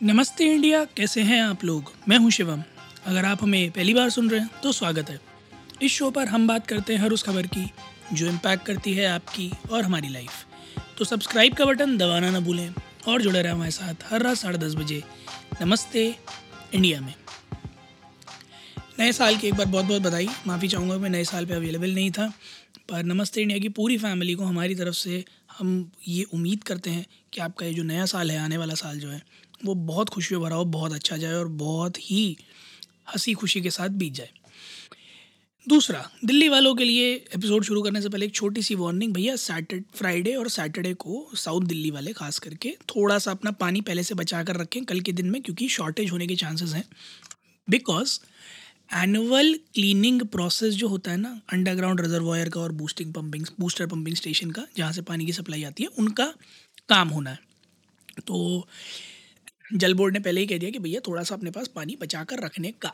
नमस्ते इंडिया, कैसे हैं आप लोग? मैं हूँ शिवम। अगर आप हमें पहली बार सुन रहे हैं तो स्वागत है। इस शो पर हम बात करते हैं हर उस खबर की, जो इम्पैक्ट करती है आपकी और हमारी लाइफ तो सब्सक्राइब का बटन दबाना ना भूलें और जुड़े रहें हमारे साथ हर रात साढ़े दस बजे। नमस्ते इंडिया में। नए साल की एक बार बहुत बहुत बधाई। माफ़ी चाहूँगा, मैं नए साल पे अवेलेबल नहीं था, पर नमस्ते इंडिया की पूरी फैमिली को हमारी तरफ़ से हम ये उम्मीद करते हैं कि आपका ये जो नया साल है, आने वाला साल जो है वो बहुत खुशियों भरा हो, बहुत अच्छा जाए और बहुत ही हँसी खुशी के साथ बीत जाए। दूसरा, दिल्ली वालों के लिए एपिसोड शुरू करने से पहले एक छोटी सी वार्निंग भैया सैटरडे फ्राइडे और सैटरडे को साउथ दिल्ली वाले खास करके थोड़ा सा अपना पानी पहले से बचा कर रखें कल के दिन में क्योंकि शॉर्टेज होने के चांसेस हैं। बिकॉज़ एनुअल क्लीनिंग प्रोसेस जो होता है ना अंडरग्राउंड रिजर्वायर का और boosting pumping booster pumping station का, जहाँ से पानी की सप्लाई आती है, उनका काम होना है। तो जल बोर्ड ने पहले ही कह दिया कि भैया थोड़ा सा अपने पास पानी बचा कर रखने का।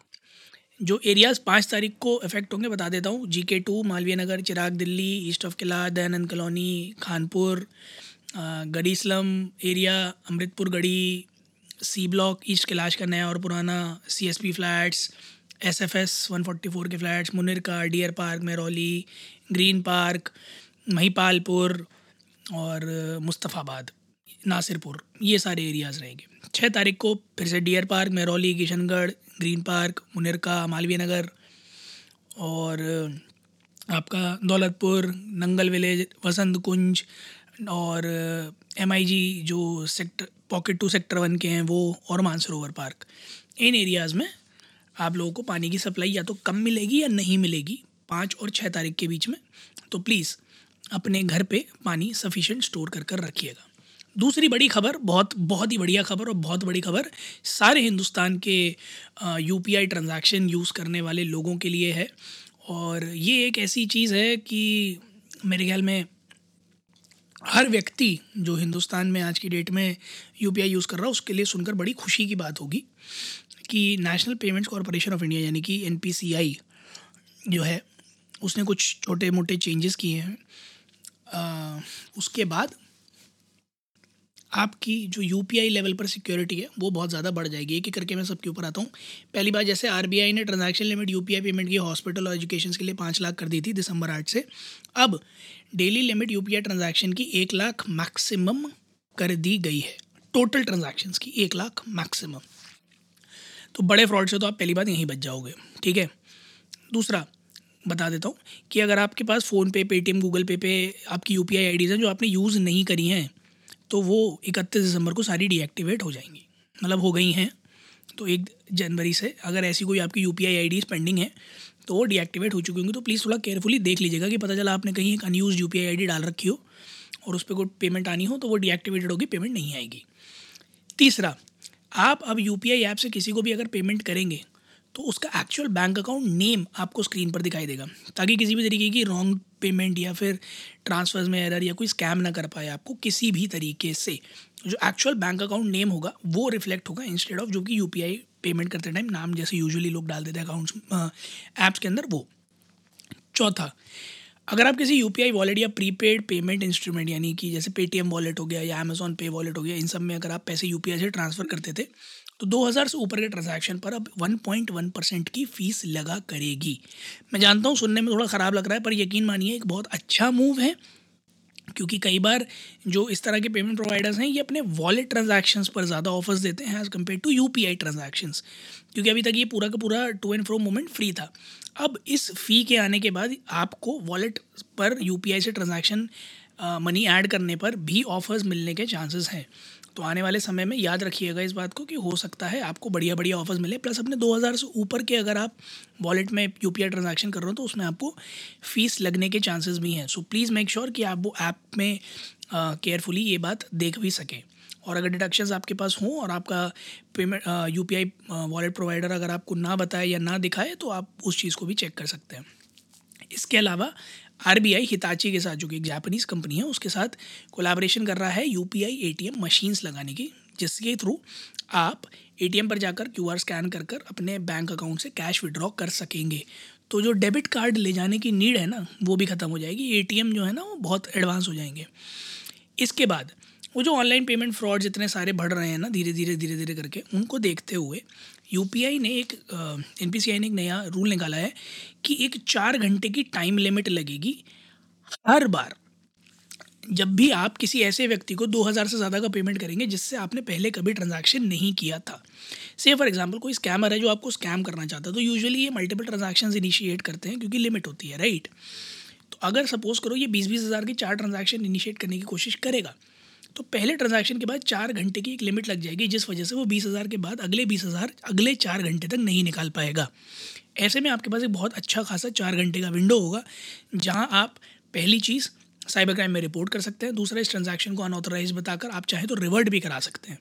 जो एरियाज़ पाँच तारीख को इफ़ेक्ट होंगे, बता देता हूँ। G K two Malviya Nagar, Chirag, Delhi east of Kila Dayanand colony Khanpur Garhi slum area Amritpur Garhi C block east Kailash का नया और पुराना C S P flats S F S one forty four के flats Munirka deer park Mehrauli green park Mahipalpur और मुस्तफ़ाबाद। नासिरपुर, ये सारे areas रहेंगे। छः तारीख को फिर से Deer Park Mehrauli Kishangarh Green Park Munirka, Malviya Nagar और आपका दौलतपुर, नंगल विलेज वसंत कुंज और एमआईजी जो sector pocket two sector one के हैं वो और मानसरोवर पार्क इन एरियाज़ में आप लोगों को पानी की सप्लाई या तो कम मिलेगी या नहीं मिलेगी पाँच और छः तारीख के बीच में तो प्लीज़ अपने घर पे पानी सफिशेंट स्टोर कर कर रखिएगा। दूसरी बड़ी खबर, बहुत बहुत ही बढ़िया खबर और बहुत बड़ी खबर सारे हिंदुस्तान के U P I transaction use करने वाले लोगों के लिए है। और ये एक ऐसी चीज़ है कि मेरे ख्याल में हर व्यक्ति जो हिंदुस्तान में आज की डेट में यू पी आई यूज़ कर रहा है, उसके लिए सुनकर बड़ी खुशी की बात होगी कि national payments corporation of India यानी कि एन पी सी आई जो है, उसने कुछ छोटे मोटे चेंजेस किए हैं। उसके बाद आपकी जो यूपीआई लेवल पर सिक्योरिटी है, वो बहुत ज़्यादा बढ़ जाएगी। एक एक करके मैं सबके ऊपर आता हूँ। पहली बार जैसे आर ने ट्रांजैक्शन लिमिट यूपीआई पेमेंट की हॉस्पिटल और एजुकेशन के लिए पाँच लाख कर दी थी दिसंबर आठ से। अब डेली लिमिट यूपीआई ट्रांजैक्शन की एक लाख मैक्सिमम कर दी गई है। टोटल ट्रांजैक्शन की एक लाख मैक्सिमम तो बड़े फ्रॉड से तो आप पहली बात यहीं बच जाओगे, ठीक है? दूसरा, बता देता हूँ कि अगर आपके पास फ़ोनपे पेटीएम गूगल पे पे आपकी यू पी आई हैं जो आपने यूज़ नहीं करी हैं तो वो इकतीस दिसंबर को सारी डीएक्टिवेट हो जाएँगी। मतलब हो गई हैं। तो एक जनवरी से अगर ऐसी कोई आपकी यू पी आई पेंडिंग है तो वो डीएक्टिवेट हो चुकी होंगी। तो प्लीज़ थोड़ा केयरफुली देख लीजिएगा कि पता चला आपने कहीं एक अनयूज यू पी डाल रखी हो और उस पर कोई पेमेंट आनी हो तो वो डीएक्टिवेटेड होगी पेमेंट नहीं आएगी। तीसरा, आप अब यूपीआई ऐप से किसी को भी अगर पेमेंट करेंगे तो उसका एक्चुअल बैंक अकाउंट नेम आपको स्क्रीन पर दिखाई देगा, ताकि किसी भी तरीके की रॉन्ग पेमेंट या फिर ट्रांसफर्स में एरर या कोई स्कैम ना कर पाए आपको किसी भी तरीके से। जो एक्चुअल बैंक अकाउंट नेम होगा, वो रिफ्लेक्ट होगा इंस्टेड ऑफ़ जो कि यूपीआई पेमेंट करते टाइम नाम जैसे यूजुअली लोग डाल देते हैं अकाउंट्स ऐप्स के अंदर वो। चौथा, अगर आप किसी यू पी आई वॉलेट या प्रीपेड पेमेंट इंस्ट्रूमेंट यानी कि जैसे पेटीएम वॉलेट हो गया या अमेजोन पे वॉलेट हो गया, इन सब में अगर आप पैसे यू पी आई से ट्रांसफ़र करते थे तो 2000 से ऊपर के ट्रांजैक्शन पर अब 1.1 परसेंट की फ़ीस लगा करेगी। मैं जानता हूँ, सुनने में थोड़ा ख़राब लग रहा है, पर यकीन मानिए, एक बहुत अच्छा मूव है, क्योंकि कई बार जो इस तरह के पेमेंट प्रोवाइडर्स हैं, ये अपने वॉलेट ट्रांजैक्शंस पर ज़्यादा ऑफर्स देते हैं as compare to U P I transactions क्योंकि अभी तक ये पूरा का पूरा to and fro moment free था। अब इस फ़ी के आने के बाद आपको वॉलेट पर यू पी आई से ट्रांजैक्शन मनी ऐड करने पर भी ऑफर्स मिलने के चांसेस हैं। तो आने वाले समय में याद रखिएगा इस बात को कि हो सकता है आपको बढ़िया बढ़िया ऑफर्स मिले प्लस अपने 2000 से ऊपर के अगर आप वॉलेट में यूपीआई ट्रांजैक्शन कर रहे हो तो उसमें आपको फ़ीस लगने के चांसेस भी हैं। सो प्लीज़ मेक श्योर कि आप वो ऐप में केयरफुली ये बात देख भी सकें। और अगर डिडक्शंस आपके पास हों और आपका payment U P I wallet provider अगर आपको ना बताए या ना दिखाए तो आप उस चीज़ को भी चेक कर सकते हैं। इसके अलावा आर बी आई हिताची के साथ, जो कि एक जापानीज़ कंपनी है, उसके साथ कोलाब्रेशन कर रहा है U P I A T M machines लगाने की, जिसके थ्रू आप ए टी एम पर जाकर क्यू आर स्कैन कर कर अपने बैंक अकाउंट से कैश विड्रॉ कर सकेंगे। तो जो डेबिट कार्ड ले जाने की नीड है ना, वो भी ख़त्म हो जाएगी। ए टी एम जो है ना, वो बहुत एडवांस हो जाएँगे। इसके बाद वो जो ऑनलाइन पेमेंट फ्रॉड जितने सारे बढ़ रहे हैं ना, धीरे धीरे धीरे धीरे करके, उनको देखते हुए यूपीआई ने एक एनपीसीआई ने एक नया रूल निकाला है कि एक चार घंटे की टाइम लिमिट लगेगी हर बार। जब भी आप किसी ऐसे व्यक्ति को 2000 से ज़्यादा का पेमेंट करेंगे, जिससे आपने पहले कभी ट्रांजैक्शन नहीं किया था। से फॉर एग्जांपल कोई स्कैमर है जो आपको स्कैम करना चाहता है तो यूजुअली ये मल्टीपल ट्रांजैक्शन इनिशिएट करते हैं क्योंकि लिमिट होती है राइट तो अगर सपोज़ करो ये बीस बीस हज़ार की चार ट्रांजैक्शन इनिशिएट करने की कोशिश करेगा तो पहले ट्रांजैक्शन के बाद चार घंटे की एक लिमिट लग जाएगी, जिस वजह से वो बीस हज़ार के बाद अगले बीस हज़ार, अगले चार घंटे तक नहीं निकाल पाएगा। ऐसे में आपके पास एक बहुत अच्छा खासा चार घंटे का विंडो होगा, जहाँ आप पहली चीज़ साइबर क्राइम में रिपोर्ट कर सकते हैं, दूसरा इस ट्रांजैक्शन को अनऑथोराइज बताकर आप चाहें तो रिवर्ट भी करा सकते हैं।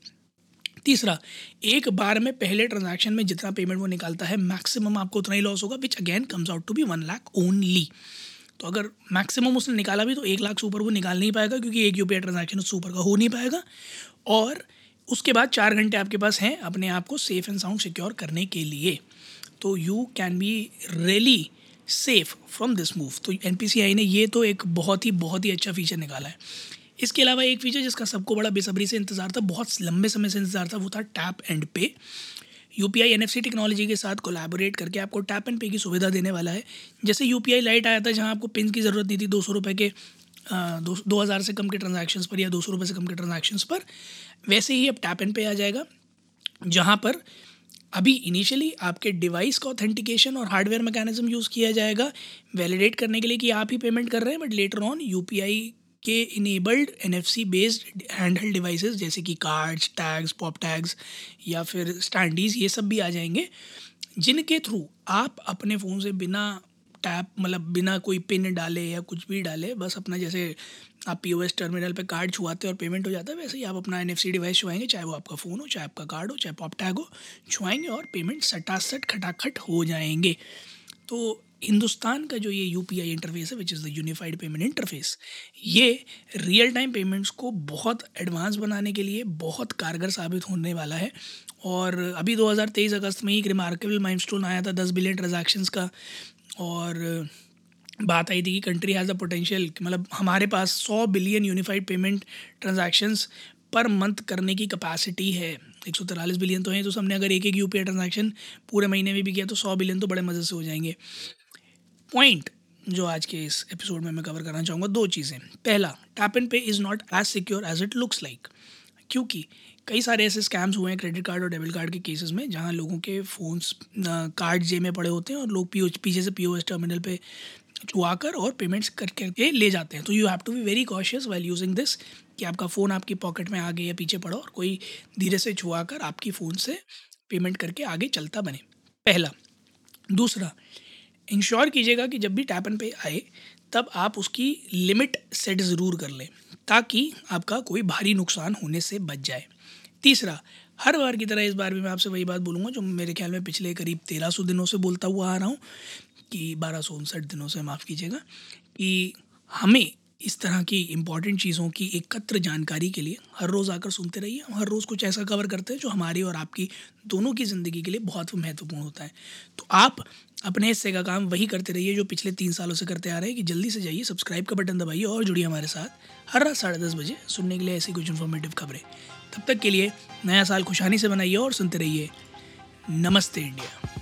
तीसरा, एक बार में पहले ट्रांजैक्शन में जितना पेमेंट वो निकालता है मैक्सिमम आपको उतना ही लॉस होगा which again comes out to be one lakh only तो अगर मैक्सिमम उसने निकाला भी तो एक लाख से ऊपर वो निकाल नहीं पाएगा, क्योंकि एक यू ट्रांजैक्शन उससे ऊपर का हो नहीं पाएगा। और उसके बाद चार घंटे आपके पास हैं अपने आप को सेफ़ एंड साउंड सिक्योर करने के लिए। तो you can be really safe from this move तो एनपीसीआई ने ये तो एक बहुत ही बहुत ही अच्छा फीचर निकाला है। इसके अलावा एक फीचर जिसका सबको बड़ा बेसब्री से इंतज़ार था, बहुत लंबे समय से इंतज़ार था, वो था tap and pay U P I technology के साथ कोलैबोरेट करके आपको टैप एंड पे की सुविधा देने वाला है। जैसे यू पी आई लाइट आया था जहाँ आपको पिन की ज़रूरत नहीं थी दो सौ रुपये के दो दो हज़ार से कम के ट्रांजेक्शन पर या दो सौ रुपये से कम के ट्रांजेक्शन पर, वैसे ही अब टैप एंड पे आ जाएगा। जहाँ पर अभी इनिशियली आपके डिवाइस का ऑथेंटिकेशन और हार्डवेयर मैकेनिज्म यूज़ किया जाएगा। वैलिडेट करने के लिए कि आप ही पेमेंट कर रहे हैं बट लेटर ऑन UPI के enabled N F C based hand devices जैसे कि कार्ड्स टैग्स पॉप टैग्स या फिर स्टैंडीज़ ये सब भी आ जाएँगे, जिनके थ्रू आप अपने फ़ोन से बिना टैप मतलब बिना कोई पिन डाले या कुछ भी डाले, बस अपना जैसे आप पीओएस टर्मिनल पे कार्ड छुआते और पेमेंट हो जाता है, वैसे ही आप अपना एनएफसी डिवाइस छुआएँगे, चाहे वो आपका फ़ोन हो, चाहे आपका कार्ड हो, चाहे पॉप टैग हो, छुआएँगे और पेमेंट सटासट खटाखट हो जाएँगे। तो हिंदुस्तान का जो ये यू पी आई इंटरफेस है which is the unified payment interface ये रियल टाइम पेमेंट्स को बहुत एडवांस बनाने के लिए बहुत कारगर साबित होने वाला है। और अभी 2023 अगस्त में ही एक रिमार्केबल माइलस्टोन आया था 10 बिलियन ट्रांजैक्शंस का। और बात आई थी कि कंट्री हैज़ द पोटेंशियल मतलब हमारे पास सौ billion unified payment transactions per month करने की कैपेसिटी है। एक सौ तिरालीस बिलियन तो हैं तो सबने अगर एक एक यू ट्रांजैक्शन पूरे महीने में भी किया तो सौ बिलियन तो बड़े मज़े से हो जाएँगे। पॉइंट जो आज के इस एपिसोड में मैं कवर करना चाहूँगा, दो चीज़ें। पहला tap and pay is not as secure as it looks like क्योंकि कई सारे ऐसे स्कैम्स हुए हैं क्रेडिट कार्ड और डेबिट कार्ड के केसेस में, जहाँ लोगों के फ़ोन्स कार्ड जे में पड़े होते हैं और लोग पीओ पीछे से पीओएस टर्मिनल पे चुआ कर और पेमेंट्स कर करके ले जाते हैं। तो you have to be very cautious well using this कि आपका फ़ोन आपकी पॉकेट में आगे या पीछे पड़ो और कोई धीरे से छुआ कर आपकी फ़ोन से पेमेंट करके आगे चलता बने। पहला। दूसरा इंश्योर कीजिएगा कि जब भी टैप एंड पे आए, तब आप उसकी लिमिट सेट ज़रूर कर लें ताकि आपका कोई भारी नुकसान होने से बच जाए। तीसरा हर बार की तरह इस बार भी मैं आपसे वही बात बोलूँगा जो मेरे ख्याल में पिछले करीब तेरह सौ दिनों से बोलता हुआ आ रहा हूँ कि बारह सौ उनसठ दिनों से माफ़ कीजिएगा कि हमें इस तरह की इंपॉर्टेंट चीज़ों की एकत्र जानकारी के लिए हर रोज़ आकर सुनते रहिए। हम हर रोज़ कुछ ऐसा कवर करते हैं जो हमारी और आपकी दोनों की ज़िंदगी के लिए बहुत महत्वपूर्ण होता है। तो आप अपने हिस्से का काम वही करते रहिए जो पिछले तीन सालों से करते आ रहे हैं कि जल्दी से जाइए सब्सक्राइब का बटन दबाइए और जुड़िए हमारे साथ हर रात साढ़े दस बजे सुनने के लिए ऐसी कुछ इन्फॉर्मेटिव खबरें। तब तक के लिए नया साल खुशहाली से बनाइए और सुनते रहिए। नमस्ते इंडिया।